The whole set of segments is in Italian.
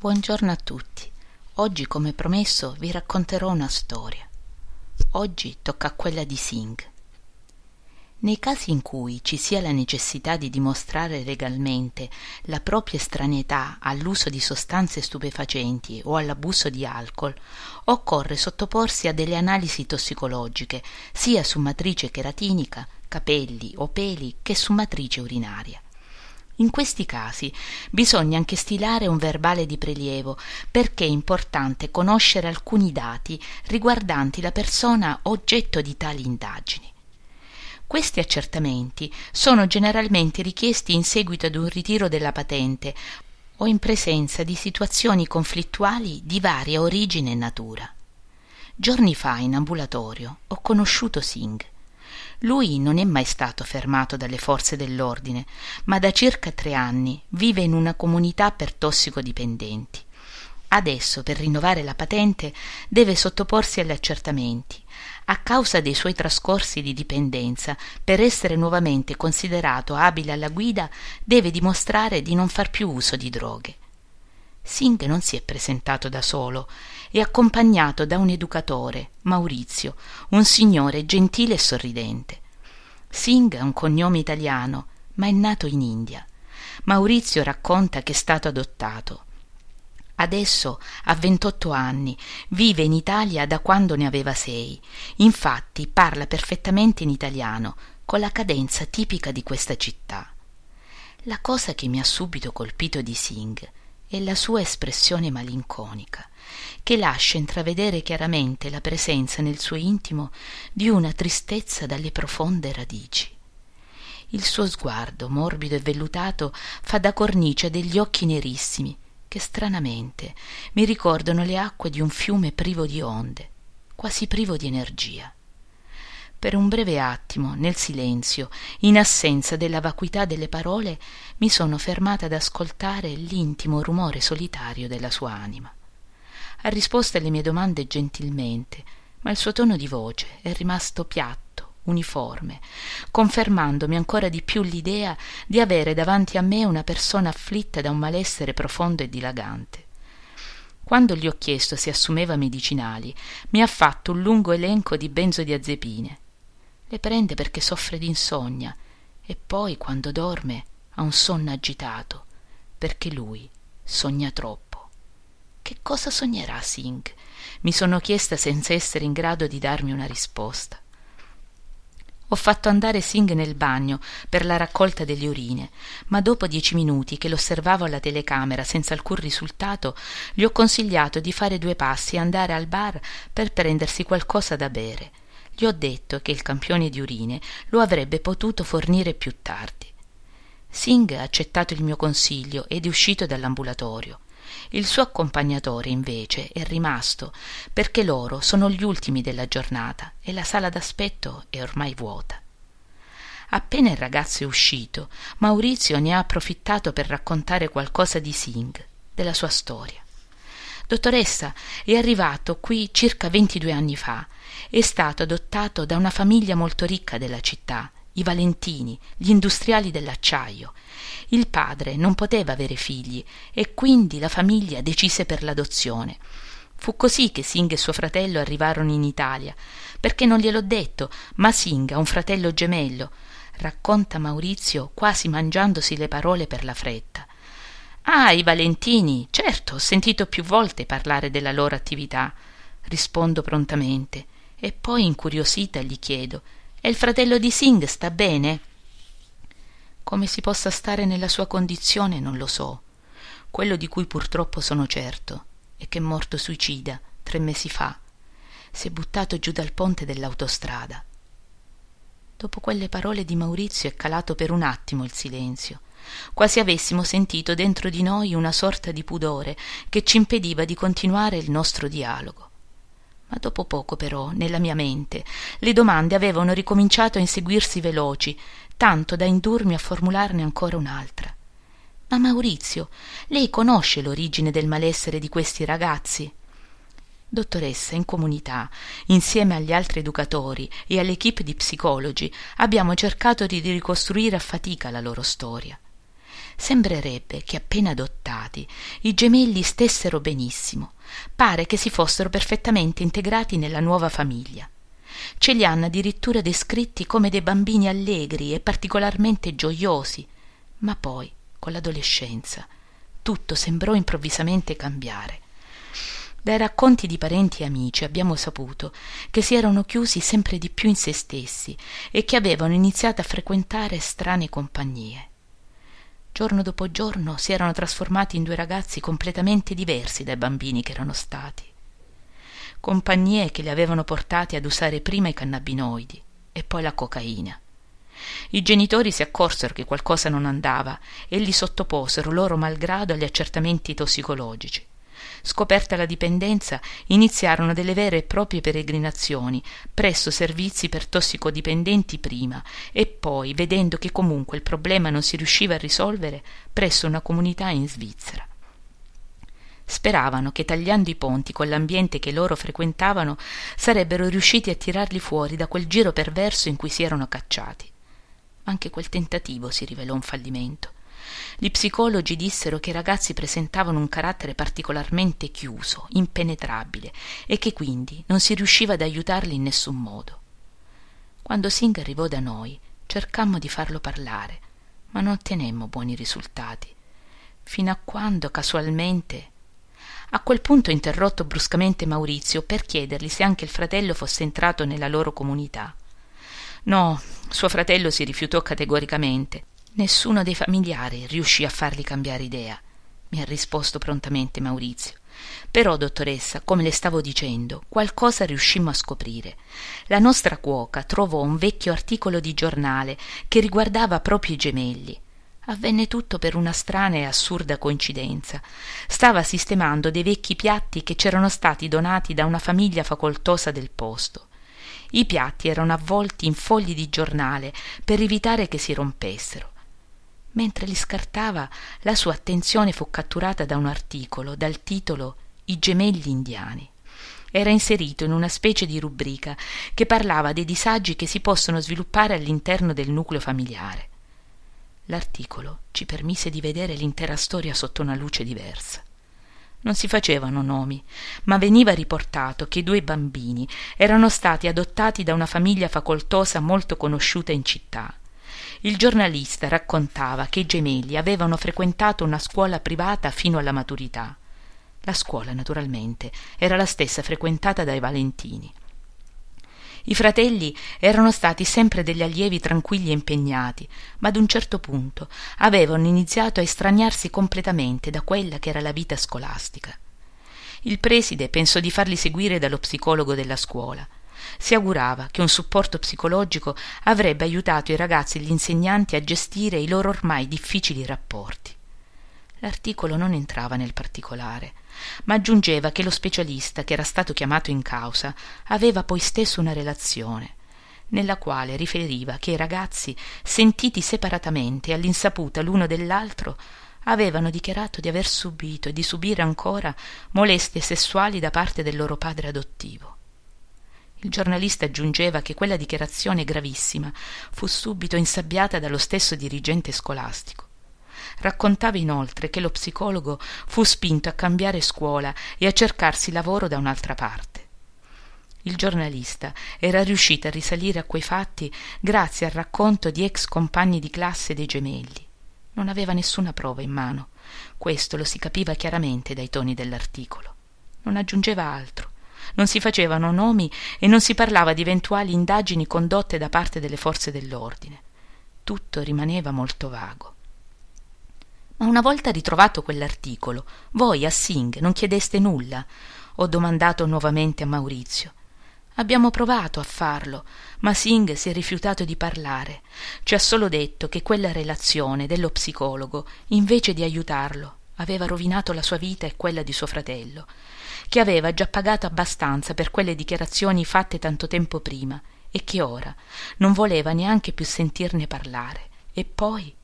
Buongiorno a tutti. Oggi, come promesso, vi racconterò una storia. Oggi tocca a quella di Singh. Nei casi in cui ci sia la necessità di dimostrare legalmente la propria estraneità all'uso di sostanze stupefacenti o all'abuso di alcol, occorre sottoporsi a delle analisi tossicologiche sia su matrice keratinica, capelli o peli che su matrice urinaria. In questi casi bisogna anche stilare un verbale di prelievo perché è importante conoscere alcuni dati riguardanti la persona oggetto di tali indagini. Questi accertamenti sono generalmente richiesti in seguito ad un ritiro della patente o in presenza di situazioni conflittuali di varia origine e natura. Giorni fa in ambulatorio ho conosciuto Singh lui non è mai stato fermato dalle forze dell'ordine, ma da circa tre anni vive in una comunità per tossicodipendenti. Adesso, per rinnovare la patente, deve sottoporsi agli accertamenti. A causa dei suoi trascorsi di dipendenza, per essere nuovamente considerato abile alla guida, deve dimostrare di non far più uso di droghe. Singh non si è presentato da solo, è accompagnato da un educatore, Maurizio, un signore gentile e sorridente. Singh ha un cognome italiano, ma è nato in India. Maurizio racconta che è stato adottato. Adesso ha 28 anni, vive in Italia da quando ne aveva sei. Infatti parla perfettamente in italiano, con la cadenza tipica di questa città. La cosa che mi ha subito colpito di Singh e la sua espressione malinconica, che lascia intravedere chiaramente la presenza nel suo intimo di una tristezza dalle profonde radici. Il suo sguardo, morbido e vellutato, fa da cornice degli occhi nerissimi, che stranamente mi ricordano le acque di un fiume privo di onde, quasi privo di energia. Per un breve attimo, nel silenzio, in assenza della vacuità delle parole, mi sono fermata ad ascoltare l'intimo rumore solitario della sua anima. Ha risposto alle mie domande gentilmente, ma il suo tono di voce è rimasto piatto, uniforme, confermandomi ancora di più l'idea di avere davanti a me una persona afflitta da un malessere profondo e dilagante. Quando gli ho chiesto se assumeva medicinali, mi ha fatto un lungo elenco di benzodiazepine le prende perché soffre d'insonnia e poi quando dorme ha un sonno agitato perché lui sogna troppo. Che cosa sognerà Singh? Mi sono chiesta senza essere in grado di darmi una risposta. Ho fatto andare Singh nel bagno per la raccolta delle urine, ma dopo dieci minuti che l'osservavo alla telecamera senza alcun risultato, gli ho consigliato di fare due passi e andare al bar per prendersi qualcosa da bere gli ho detto che il campione di urine lo avrebbe potuto fornire più tardi. Singh ha accettato il mio consiglio ed è uscito dall'ambulatorio. Il suo accompagnatore, invece, è rimasto perché loro sono gli ultimi della giornata e la sala d'aspetto è ormai vuota. Appena il ragazzo è uscito, Maurizio ne ha approfittato per raccontare qualcosa di Singh, della sua storia. Dottoressa, è arrivato qui circa ventidue anni fa è stato adottato da una famiglia molto ricca della città, i Valentini, gli industriali dell'acciaio. Il padre non poteva avere figli e quindi la famiglia decise per l'adozione. Fu così che Singh e suo fratello arrivarono in Italia, perché non gliel'ho detto, ma Singh ha un fratello gemello, racconta Maurizio quasi mangiandosi le parole per la fretta. Ah, i Valentini, certo, ho sentito più volte parlare della loro attività, rispondo prontamente. E poi incuriosita gli chiedo e il fratello di Singh sta bene? Come si possa stare nella sua condizione non lo so. Quello di cui purtroppo sono certo è che è morto suicida tre mesi fa. Si è buttato giù dal ponte dell'autostrada. Dopo quelle parole di maurizio è calato per un attimo il silenzio quasi avessimo sentito dentro di noi una sorta di pudore che ci impediva di continuare il nostro dialogo. Ma dopo poco però nella mia mente le domande avevano ricominciato a inseguirsi veloci tanto da indurmi a formularne ancora un'altra. Ma maurizio lei conosce l'origine del malessere di questi ragazzi? Dottoressa in comunità insieme agli altri educatori e all'equipe di psicologi abbiamo cercato di ricostruire a fatica la loro storia Sembrerebbe che appena adottati i gemelli stessero benissimo, pare che si fossero perfettamente integrati nella nuova famiglia. Ce li hanno addirittura descritti come dei bambini allegri e particolarmente gioiosi, ma poi, con l'adolescenza, tutto sembrò improvvisamente cambiare. Dai racconti di parenti e amici abbiamo saputo che si erano chiusi sempre di più in se stessi e che avevano iniziato a frequentare strane compagnie. Giorno dopo giorno si erano trasformati in due ragazzi completamente diversi dai bambini che erano stati. Compagnie che li avevano portati ad usare prima i cannabinoidi e poi la cocaina. I genitori si accorsero che qualcosa non andava e li sottoposero loro malgrado agli accertamenti tossicologici. Scoperta la dipendenza, iniziarono delle vere e proprie peregrinazioni presso servizi per tossicodipendenti prima e poi, vedendo che comunque il problema non si riusciva a risolvere, presso una comunità in Svizzera. Speravano che tagliando i ponti con l'ambiente che loro frequentavano sarebbero riusciti a tirarli fuori da quel giro perverso in cui si erano cacciati. Anche quel tentativo si rivelò un fallimento. Gli psicologi dissero che i ragazzi presentavano un carattere particolarmente chiuso, impenetrabile, e che quindi non si riusciva ad aiutarli in nessun modo. Quando Singh arrivò da noi, cercammo di farlo parlare, ma non ottenemmo buoni risultati, fino a quando casualmente a quel punto interrotto bruscamente Maurizio per chiedergli se anche il fratello fosse entrato nella loro comunità. No, suo fratello si rifiutò categoricamente Nessuno dei familiari riuscì a fargli cambiare idea, mi ha risposto prontamente Maurizio. Però, dottoressa, come le stavo dicendo, qualcosa riuscimmo a scoprire. La nostra cuoca trovò un vecchio articolo di giornale che riguardava proprio i gemelli. Avvenne tutto per una strana e assurda coincidenza. Stava sistemando dei vecchi piatti che c'erano stati donati da una famiglia facoltosa del posto. I piatti erano avvolti in fogli di giornale per evitare che si rompessero. Mentre li scartava, la sua attenzione fu catturata da un articolo dal titolo I gemelli indiani. Era inserito in una specie di rubrica che parlava dei disagi che si possono sviluppare all'interno del nucleo familiare. L'articolo ci permise di vedere l'intera storia sotto una luce diversa. Non si facevano nomi, ma veniva riportato che i due bambini erano stati adottati da una famiglia facoltosa molto conosciuta in città il giornalista raccontava che i gemelli avevano frequentato una scuola privata fino alla maturità. La scuola, naturalmente, era la stessa frequentata dai Valentini. I fratelli erano stati sempre degli allievi tranquilli e impegnati, ma ad un certo punto avevano iniziato a estraniarsi completamente da quella che era la vita scolastica. Il preside pensò di farli seguire dallo psicologo della scuola, si augurava che un supporto psicologico avrebbe aiutato i ragazzi e gli insegnanti a gestire i loro ormai difficili rapporti. L'articolo non entrava nel particolare, ma aggiungeva che lo specialista che era stato chiamato in causa aveva poi stesso una relazione nella quale riferiva che i ragazzi, sentiti separatamente e all'insaputa l'uno dell'altro, avevano dichiarato di aver subito e di subire ancora molestie sessuali da parte del loro padre adottivo. Il giornalista aggiungeva che quella dichiarazione gravissima fu subito insabbiata dallo stesso dirigente scolastico. Raccontava inoltre che lo psicologo fu spinto a cambiare scuola e a cercarsi lavoro da un'altra parte. Il giornalista era riuscito a risalire a quei fatti grazie al racconto di ex compagni di classe dei gemelli. Non aveva nessuna prova in mano. Questo lo si capiva chiaramente dai toni dell'articolo. Non aggiungeva altro non si facevano nomi e non si parlava di eventuali indagini condotte da parte delle forze dell'ordine. Tutto rimaneva molto vago. Ma una volta ritrovato quell'articolo, voi a Singh non chiedeste nulla? Ho domandato nuovamente a Maurizio. Abbiamo provato a farlo, ma Singh si è rifiutato di parlare. Ci ha solo detto che quella relazione dello psicologo, invece di aiutarlo, aveva rovinato la sua vita e quella di suo fratello che aveva già pagato abbastanza per quelle dichiarazioni fatte tanto tempo prima e che ora non voleva neanche più sentirne parlare. E poi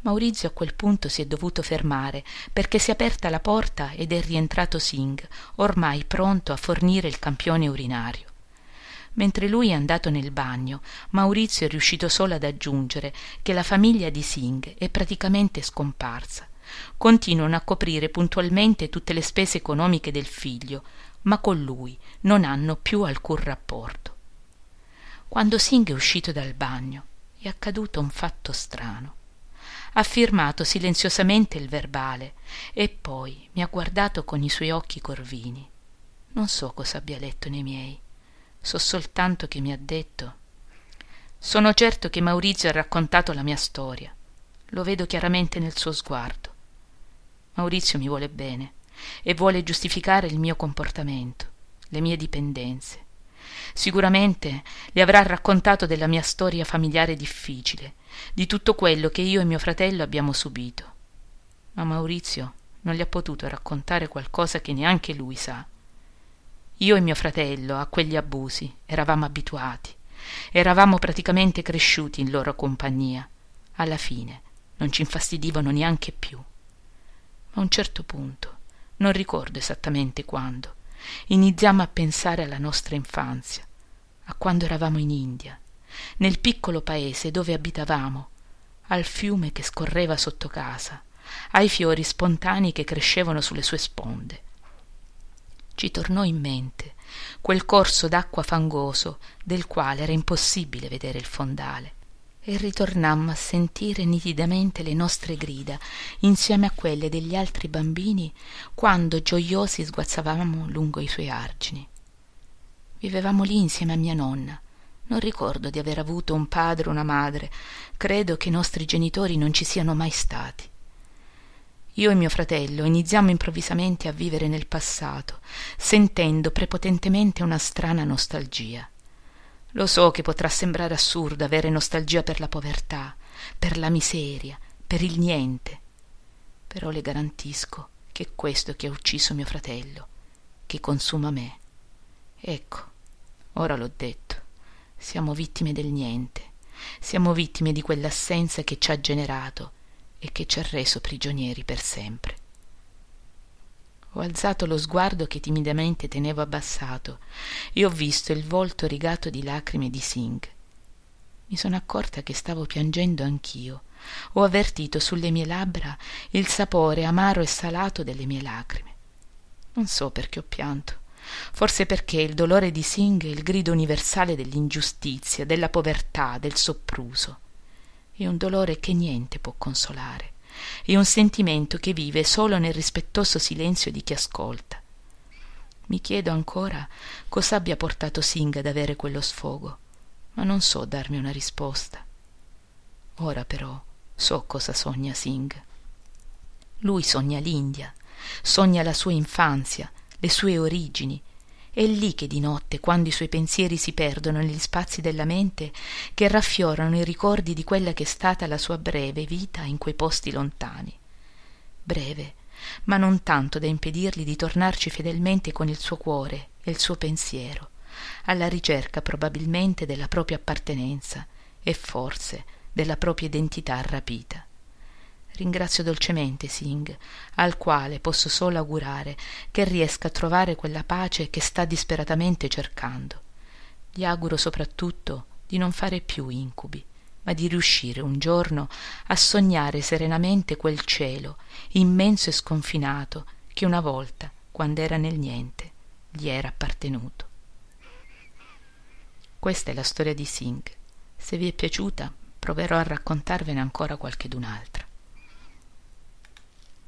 Maurizio a quel punto si è dovuto fermare perché si è aperta la porta ed è rientrato Singh, ormai pronto a fornire il campione urinario. Mentre lui è andato nel bagno, Maurizio è riuscito solo ad aggiungere che la famiglia di Singh è praticamente scomparsa. Continuano a coprire puntualmente tutte le spese economiche del figlio, ma con lui non hanno più alcun rapporto. Quando Singh è uscito dal bagno è accaduto un fatto strano. Ha firmato silenziosamente il verbale e poi mi ha guardato con i suoi occhi corvini. Non so cosa abbia letto nei miei so soltanto che mi ha detto sono certo che maurizio ha raccontato la mia storia lo vedo chiaramente nel suo sguardo maurizio mi vuole bene e vuole giustificare il mio comportamento le mie dipendenze. Sicuramente le avrà raccontato della mia storia familiare difficile di tutto quello che io e mio fratello abbiamo subito. Ma maurizio non gli ha potuto raccontare qualcosa che neanche lui sa. Io e mio fratello a quegli abusi eravamo abituati. Eravamo praticamente cresciuti in loro compagnia. Alla fine non ci infastidivano neanche più a un certo punto non ricordo esattamente quando iniziamo a pensare alla nostra infanzia a quando eravamo in india nel piccolo paese dove abitavamo al fiume che scorreva sotto casa ai fiori spontanei che crescevano sulle sue sponde. Ci tornò in mente quel corso d'acqua fangoso del quale era impossibile vedere il fondale e ritornammo a sentire nitidamente le nostre grida insieme a quelle degli altri bambini quando giojosi sguazzavamo lungo i suoi argini. Vivevamo lì insieme a mia nonna. Non ricordo di aver avuto un padre o una madre. Credo che i nostri genitori non ci siano mai stati. Io e mio fratello iniziamo improvvisamente a vivere nel passato sentendo prepotentemente una strana nostalgia lo so che potrà sembrare assurdo avere nostalgia per la povertà per la miseria per il niente però le garantisco che è questo che ha ucciso mio fratello che consuma me. Ecco ora l'ho detto siamo vittime del niente siamo vittime di quell'assenza che ci ha generato e che ci ha reso prigionieri per sempre ho alzato lo sguardo che timidamente tenevo abbassato e ho visto il volto rigato di lacrime di singh. Mi sono accorta che stavo piangendo anch'io. Ho avvertito sulle mie labbra il sapore amaro e salato delle mie lacrime. Non so perché ho pianto. Forse perché il dolore di singh è il grido universale dell'ingiustizia della povertà del sopruso. È un dolore che niente può consolare è un sentimento che vive solo nel rispettoso silenzio di chi ascolta. Mi chiedo ancora cosa abbia portato singh ad avere quello sfogo ma non so darmi una risposta. Ora però so cosa sogna singh lui sogna l'india sogna la sua infanzia le sue origini è lì che di notte quando i suoi pensieri si perdono negli spazi della mente che raffiorano i ricordi di quella che è stata la sua breve vita in quei posti lontani. Breve ma non tanto da impedirgli di tornarci fedelmente con il suo cuore e il suo pensiero alla ricerca probabilmente della propria appartenenza e forse della propria identità rapita ringrazio dolcemente singh al quale posso solo augurare che riesca a trovare quella pace che sta disperatamente cercando. Gli auguro soprattutto di non fare più incubi ma di riuscire un giorno a sognare serenamente quel cielo immenso e sconfinato che una volta quando era nel niente gli era appartenuto. Questa è la storia di singh. Se vi è piaciuta proverò a raccontarvene ancora qualchedun'altra